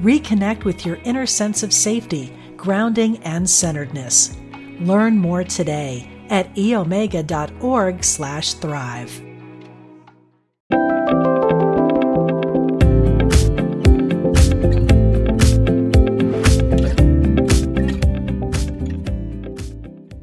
Reconnect with your inner sense of safety, grounding, and centeredness. Learn more today at eomega.org slash thrive.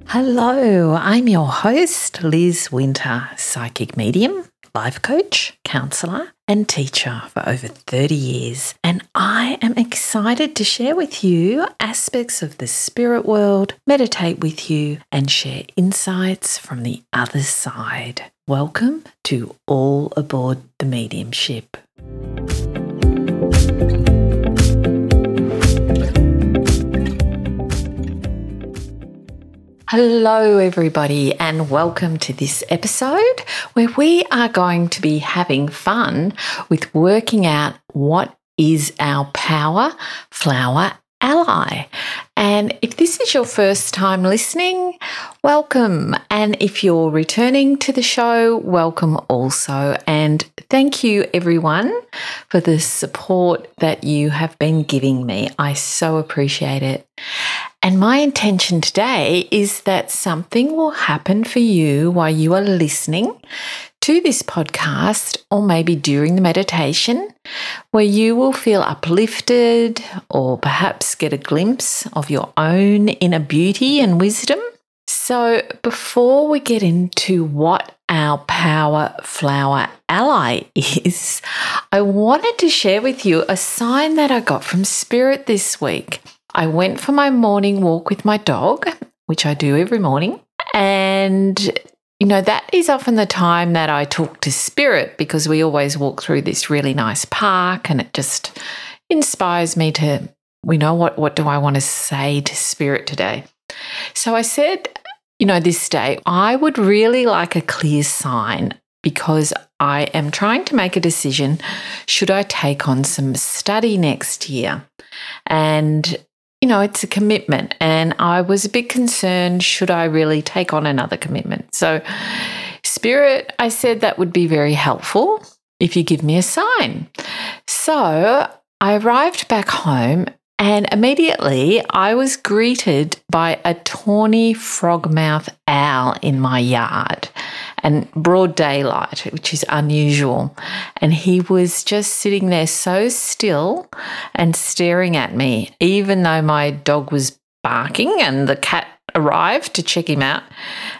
Hello, I'm your host, Liz Winter, psychic medium, life coach, counselor, and teacher for over 30 years. And I am excited to share with you aspects of the spirit world, meditate with you, and share insights from the other side. Welcome to All Aboard the Mediumship. Hello, everybody, and welcome to this episode where we are going to be having fun with working out what is our power flower ally. And if this is your first time listening, welcome. And if you're returning to the show, welcome also. And thank you, everyone, for the support that you have been giving me. I so appreciate it. And my intention today is that something will happen for you while you are listening to this podcast, or maybe during the meditation, where you will feel uplifted or perhaps get a glimpse of your own inner beauty and wisdom. So, before we get into what our power flower ally is, I wanted to share with you a sign that I got from Spirit this week. I went for my morning walk with my dog, which I do every morning. And, you know, that is often the time that I talk to spirit because we always walk through this really nice park and it just inspires me to, we know, what, what do I want to say to spirit today? So I said, you know, this day, I would really like a clear sign because I am trying to make a decision should I take on some study next year? And you know, it's a commitment. And I was a bit concerned should I really take on another commitment? So, Spirit, I said that would be very helpful if you give me a sign. So, I arrived back home and immediately I was greeted by a tawny frogmouth owl in my yard and broad daylight, which is unusual. And he was just sitting there so still and staring at me, even though my dog was barking and the cat arrived to check him out.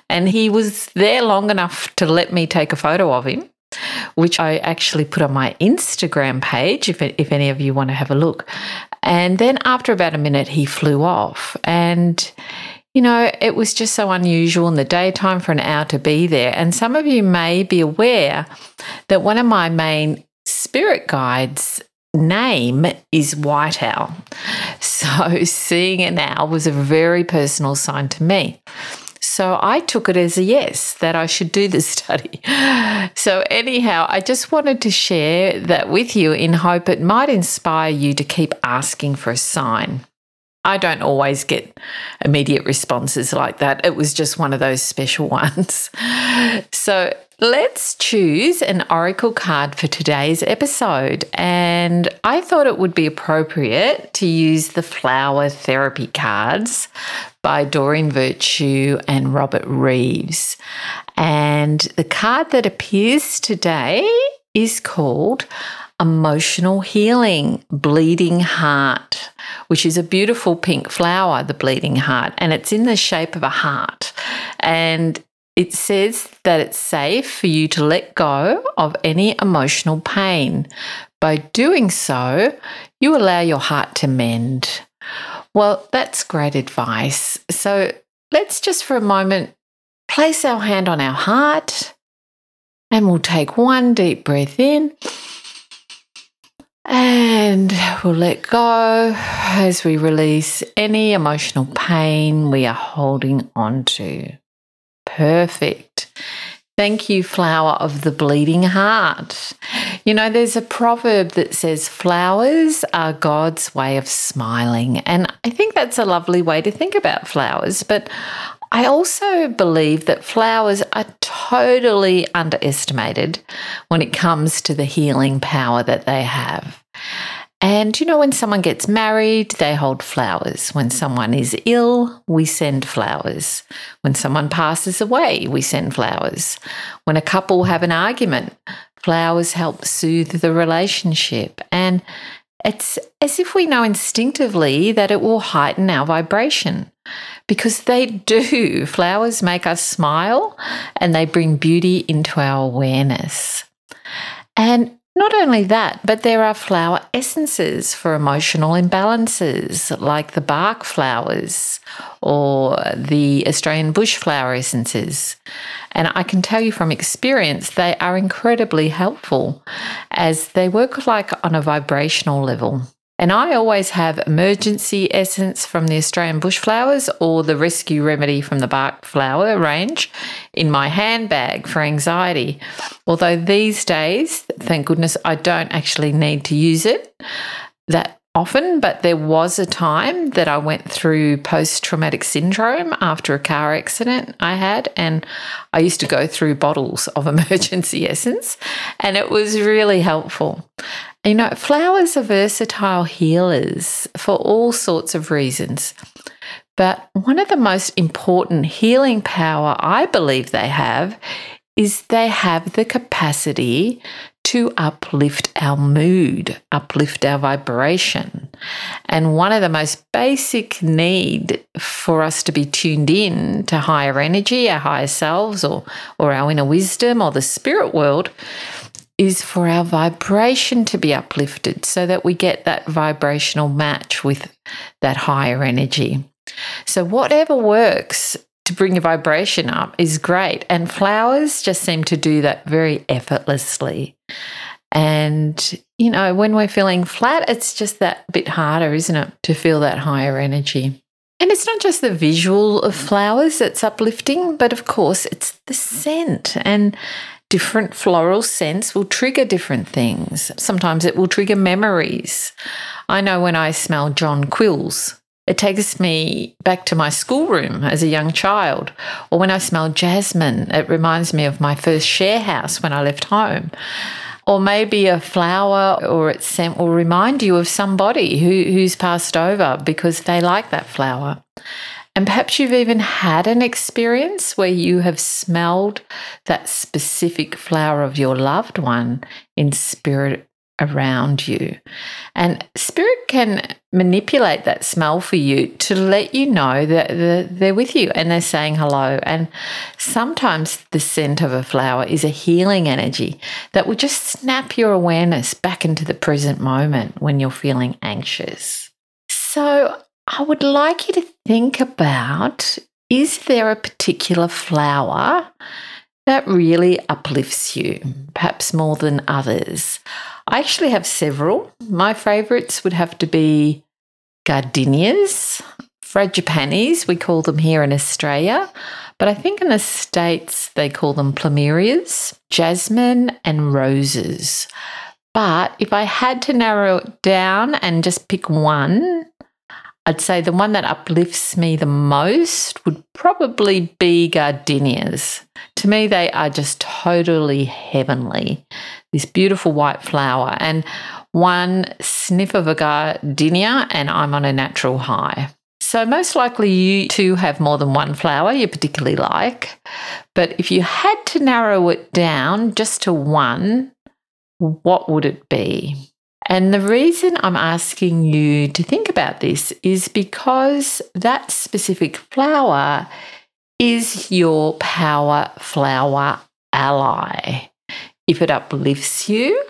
And he was there long enough to let me take a photo of him. Which I actually put on my Instagram page if, if any of you want to have a look. And then after about a minute, he flew off. And you know, it was just so unusual in the daytime for an owl to be there. And some of you may be aware that one of my main spirit guides name is white owl. So seeing an owl was a very personal sign to me. So I took it as a yes that I should do the study. So, anyhow, I just wanted to share that with you in hope it might inspire you to keep asking for a sign. I don't always get immediate responses like that. It was just one of those special ones. So let's choose an oracle card for today's episode. And I thought it would be appropriate to use the flower therapy cards by Doreen Virtue and Robert Reeves. And the card that appears today is called Emotional Healing Bleeding Heart which is a beautiful pink flower, the bleeding heart, and it's in the shape of a heart. And it says that it's safe for you to let go of any emotional pain. By doing so, you allow your heart to mend. Well, that's great advice. So let's just for a moment place our hand on our heart and we'll take one deep breath in and we'll let go as we release any emotional pain we are holding on to. Perfect. Thank you, flower of the bleeding heart. You know, there's a proverb that says flowers are God's way of smiling. And I think that's a lovely way to think about flowers. But I also believe that flowers are totally underestimated when it comes to the healing power that they have. And you know, when someone gets married, they hold flowers. When someone is ill, we send flowers. When someone passes away, we send flowers. When a couple have an argument, flowers help soothe the relationship. And it's as if we know instinctively that it will heighten our vibration because they do. Flowers make us smile and they bring beauty into our awareness. And not only that, but there are flower essences for emotional imbalances, like the Bach flowers or the Australian bush flower essences. And I can tell you from experience, they are incredibly helpful as they work like on a vibrational level. And I always have emergency essence from the Australian bushflowers or the rescue remedy from the Bach flower range in my handbag for anxiety. Although these days, thank goodness, I don't actually need to use it that often, but there was a time that I went through post traumatic syndrome after a car accident I had, and I used to go through bottles of emergency essence, and it was really helpful. You know, flowers are versatile healers for all sorts of reasons. But one of the most important healing power I believe they have is they have the capacity to uplift our mood, uplift our vibration. And one of the most basic need for us to be tuned in to higher energy, our higher selves or or our inner wisdom or the spirit world is for our vibration to be uplifted so that we get that vibrational match with that higher energy. So, whatever works to bring your vibration up is great. And flowers just seem to do that very effortlessly. And, you know, when we're feeling flat, it's just that bit harder, isn't it, to feel that higher energy. And it's not just the visual of flowers that's uplifting, but of course, it's the scent. And different floral scents will trigger different things. Sometimes it will trigger memories. I know when I smell jonquils, it takes me back to my schoolroom as a young child. Or when I smell jasmine, it reminds me of my first share house when I left home. Or maybe a flower or its scent will remind you of somebody who, who's passed over because they like that flower. And perhaps you've even had an experience where you have smelled that specific flower of your loved one in spirit around you. And spirit can manipulate that smell for you to let you know that they're with you and they're saying hello. And sometimes the scent of a flower is a healing energy that will just snap your awareness back into the present moment when you're feeling anxious. So I would like you to think about is there a particular flower that really uplifts you, perhaps more than others? I actually have several. My favorites would have to be gardenias, frangipanis, we call them here in Australia, but I think in the States they call them plumerias, jasmine, and roses. But if I had to narrow it down and just pick one, I'd say the one that uplifts me the most would probably be gardenias. To me, they are just totally heavenly. This beautiful white flower, and one sniff of a gardenia, and I'm on a natural high. So, most likely, you too have more than one flower you particularly like. But if you had to narrow it down just to one, what would it be? And the reason I'm asking you to think about this is because that specific flower is your power flower ally. If it uplifts you,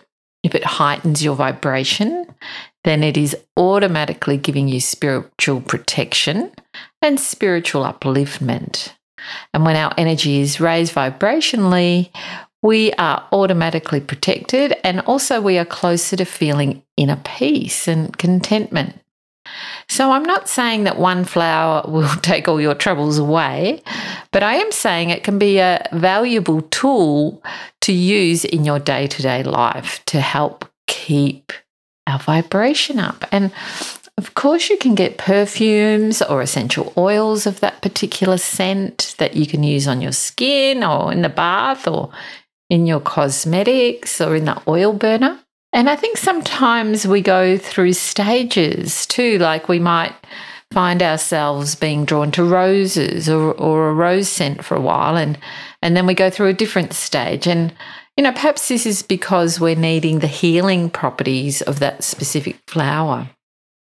if it heightens your vibration, then it is automatically giving you spiritual protection and spiritual upliftment. And when our energy is raised vibrationally, we are automatically protected and also we are closer to feeling inner peace and contentment. So I'm not saying that one flower will take all your troubles away, but I am saying it can be a valuable tool to use in your day to day life to help keep our vibration up. And of course, you can get perfumes or essential oils of that particular scent that you can use on your skin or in the bath or in your cosmetics or in the oil burner. And I think sometimes we go through stages too, like we might find ourselves being drawn to roses or, or a rose scent for a while and and then we go through a different stage and you know perhaps this is because we're needing the healing properties of that specific flower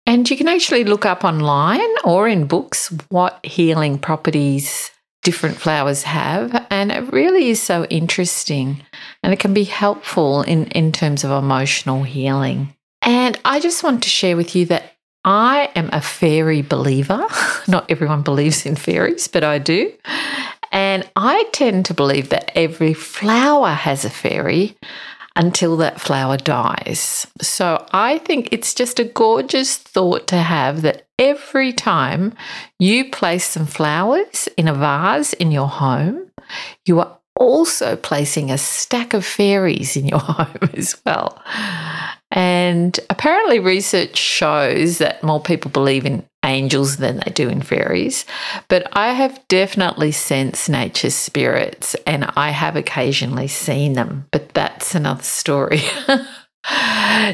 and you can actually look up online or in books what healing properties different flowers have. And it really is so interesting and it can be helpful in, in terms of emotional healing. And I just want to share with you that I am a fairy believer. Not everyone believes in fairies, but I do. And I tend to believe that every flower has a fairy until that flower dies. So I think it's just a gorgeous thought to have that every time you place some flowers in a vase in your home, you are also placing a stack of fairies in your home as well. And apparently, research shows that more people believe in angels than they do in fairies. But I have definitely sensed nature's spirits and I have occasionally seen them, but that's another story.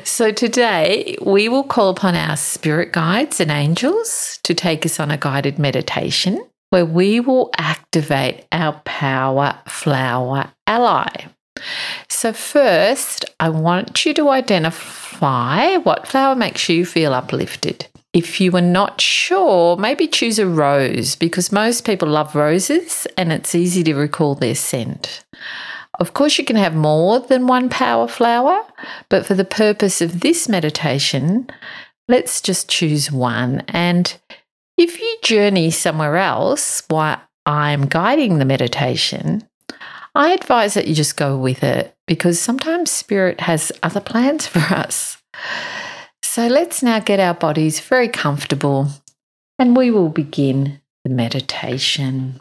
so, today we will call upon our spirit guides and angels to take us on a guided meditation where we will activate our power flower ally. So, first, I want you to identify what flower makes you feel uplifted. If you are not sure, maybe choose a rose because most people love roses and it's easy to recall their scent. Of course, you can have more than one power flower, but for the purpose of this meditation, let's just choose one. And if you journey somewhere else while I'm guiding the meditation, I advise that you just go with it because sometimes spirit has other plans for us. So let's now get our bodies very comfortable and we will begin the meditation.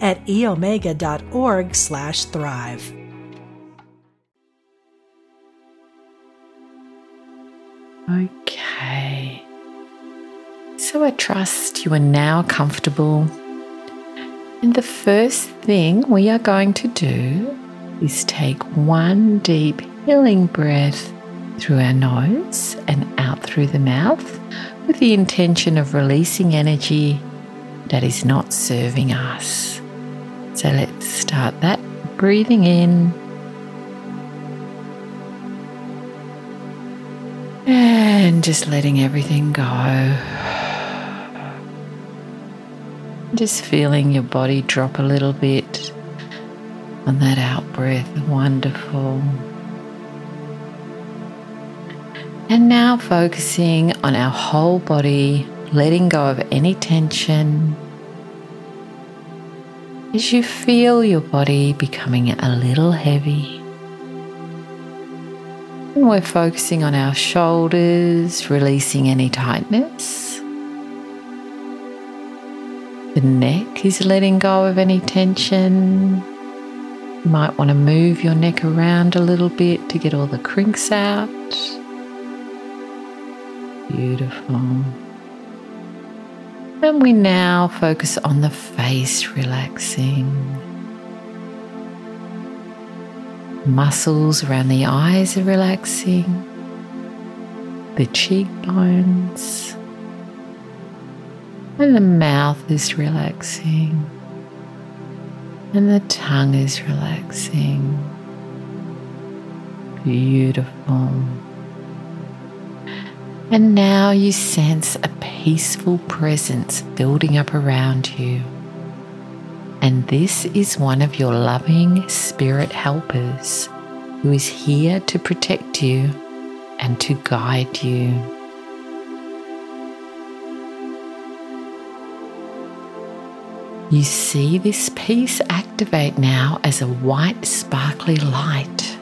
at eomega.org slash thrive. Okay. So I trust you are now comfortable. And the first thing we are going to do is take one deep healing breath through our nose and out through the mouth with the intention of releasing energy that is not serving us. So let's start that breathing in. And just letting everything go. Just feeling your body drop a little bit on that out breath. Wonderful. And now focusing on our whole body, letting go of any tension. As you feel your body becoming a little heavy. And we're focusing on our shoulders, releasing any tightness. The neck is letting go of any tension. You might want to move your neck around a little bit to get all the crinks out. Beautiful. And we now focus on the face relaxing. Muscles around the eyes are relaxing. The cheekbones and the mouth is relaxing. And the tongue is relaxing. Beautiful. And now you sense a peaceful presence building up around you. And this is one of your loving spirit helpers who is here to protect you and to guide you. You see this peace activate now as a white, sparkly light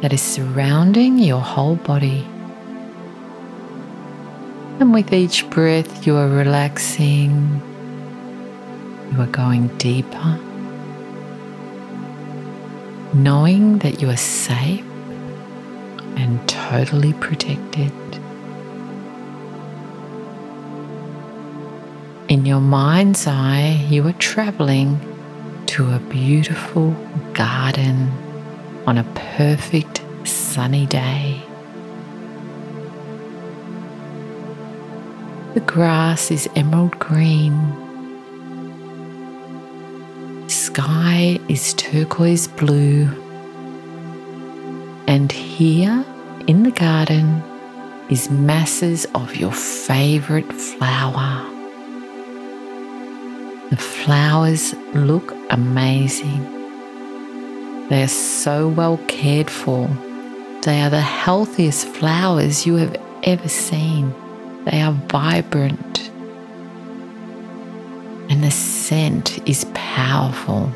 that is surrounding your whole body. And with each breath, you are relaxing, you are going deeper, knowing that you are safe and totally protected. In your mind's eye, you are traveling to a beautiful garden on a perfect sunny day. The grass is emerald green. Sky is turquoise blue. And here in the garden is masses of your favorite flower. The flowers look amazing. They are so well cared for. They are the healthiest flowers you have ever seen. They are vibrant. And the scent is powerful.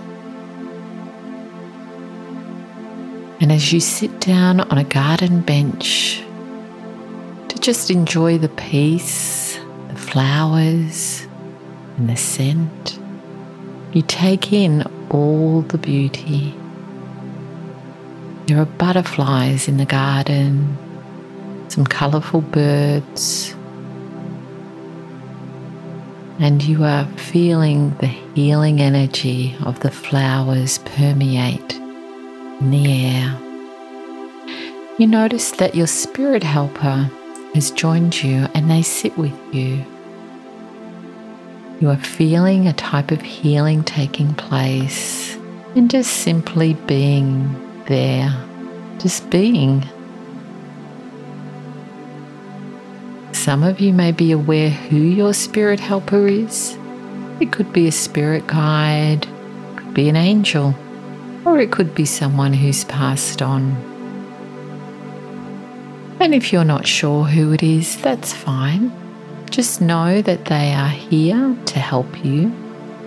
And as you sit down on a garden bench to just enjoy the peace, the flowers, and the scent, you take in all the beauty. There are butterflies in the garden, some colourful birds, and you are feeling the healing energy of the flowers permeate in the air. You notice that your spirit helper has joined you and they sit with you. You are feeling a type of healing taking place and just simply being there, just being. Some of you may be aware who your spirit helper is. It could be a spirit guide, could be an angel, or it could be someone who's passed on. And if you're not sure who it is, that's fine. Just know that they are here to help you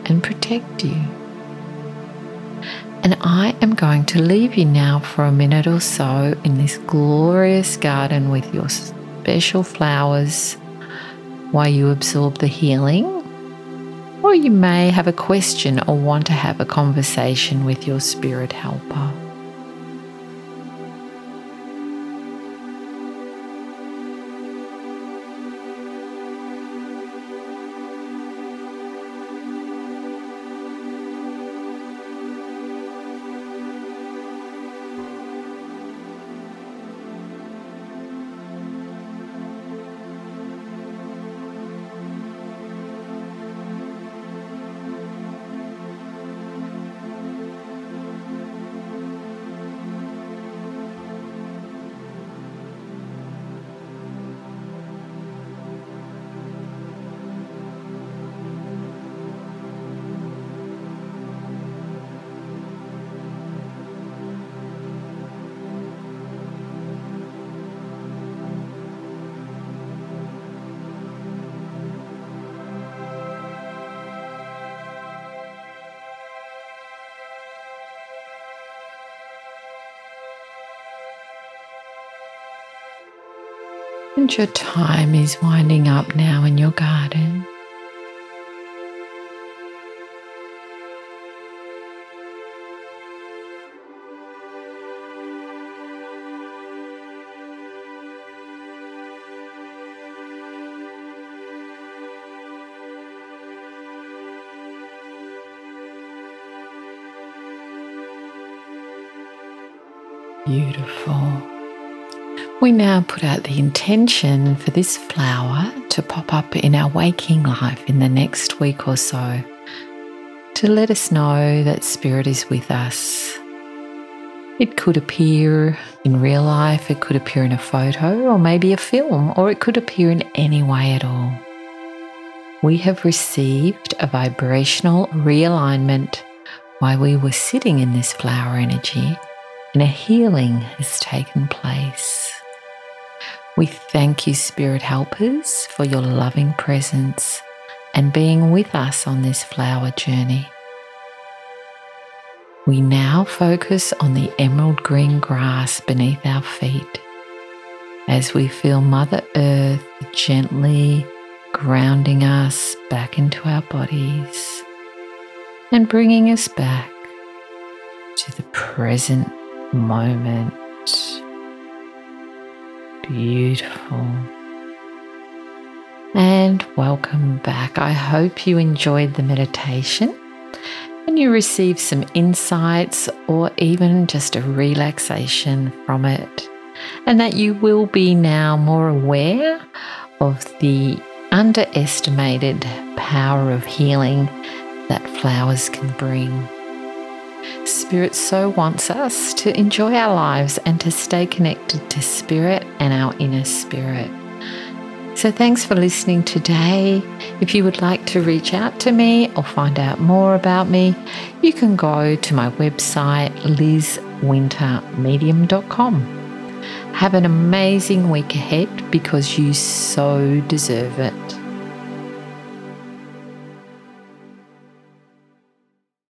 and protect you. And I am going to leave you now for a minute or so in this glorious garden with your special flowers while you absorb the healing. Or you may have a question or want to have a conversation with your spirit helper. And your time is winding up now in your garden. Beautiful. We now put out the intention for this flower to pop up in our waking life in the next week or so to let us know that Spirit is with us. It could appear in real life, it could appear in a photo, or maybe a film, or it could appear in any way at all. We have received a vibrational realignment while we were sitting in this flower energy, and a healing has taken place. We thank you, Spirit Helpers, for your loving presence and being with us on this flower journey. We now focus on the emerald green grass beneath our feet as we feel Mother Earth gently grounding us back into our bodies and bringing us back to the present moment. Beautiful. And welcome back. I hope you enjoyed the meditation and you received some insights or even just a relaxation from it, and that you will be now more aware of the underestimated power of healing that flowers can bring. Spirit so wants us to enjoy our lives and to stay connected to Spirit and our inner spirit. So, thanks for listening today. If you would like to reach out to me or find out more about me, you can go to my website, lizwintermedium.com. Have an amazing week ahead because you so deserve it.